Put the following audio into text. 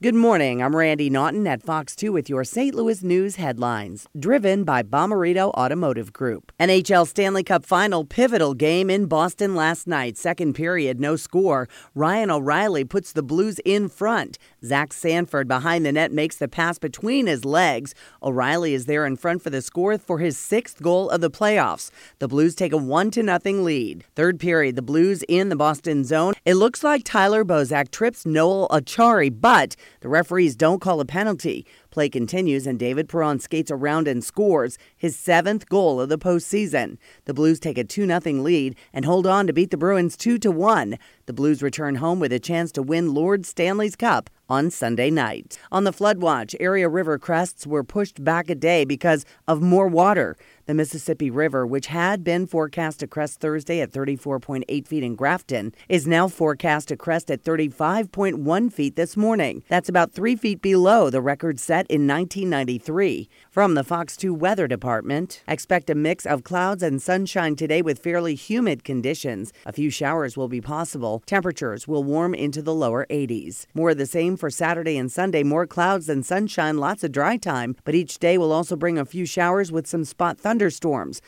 Good morning. I'm Randi Naughton at Fox 2 with your St. Louis news headlines, driven by Bomarito Automotive Group. NHL Stanley Cup final pivotal game in Boston last night. Second period, no score. Ryan O'Reilly puts the Blues in front. Zach Sanford behind the net makes the pass between his legs. O'Reilly is there in front for the score for his sixth goal of the playoffs. The Blues take a 1 to nothing lead. Third period, the Blues in the Boston zone. It looks like Tyler Bozak trips Noel Acciari, but the referees don't call a penalty. Play continues, and David Perron skates around and scores his seventh goal of the postseason. The Blues take a 2 0 lead and hold on to beat the Bruins 2 1. The Blues return home with a chance to win Lord Stanley's Cup on Sunday night. On the flood watch, area river crests were pushed back a day because of more water. The Mississippi River, which had been forecast to crest Thursday at 34.8 feet in Grafton, is now forecast to crest at 35.1 feet this morning. That's about three feet below the record set in 1993. From the Fox 2 Weather Department, expect a mix of clouds and sunshine today with fairly humid conditions. A few showers will be possible. Temperatures will warm into the lower 80s. More the same for Saturday and Sunday. More clouds and sunshine, lots of dry time, but each day will also bring a few showers with some spot thunderstorms.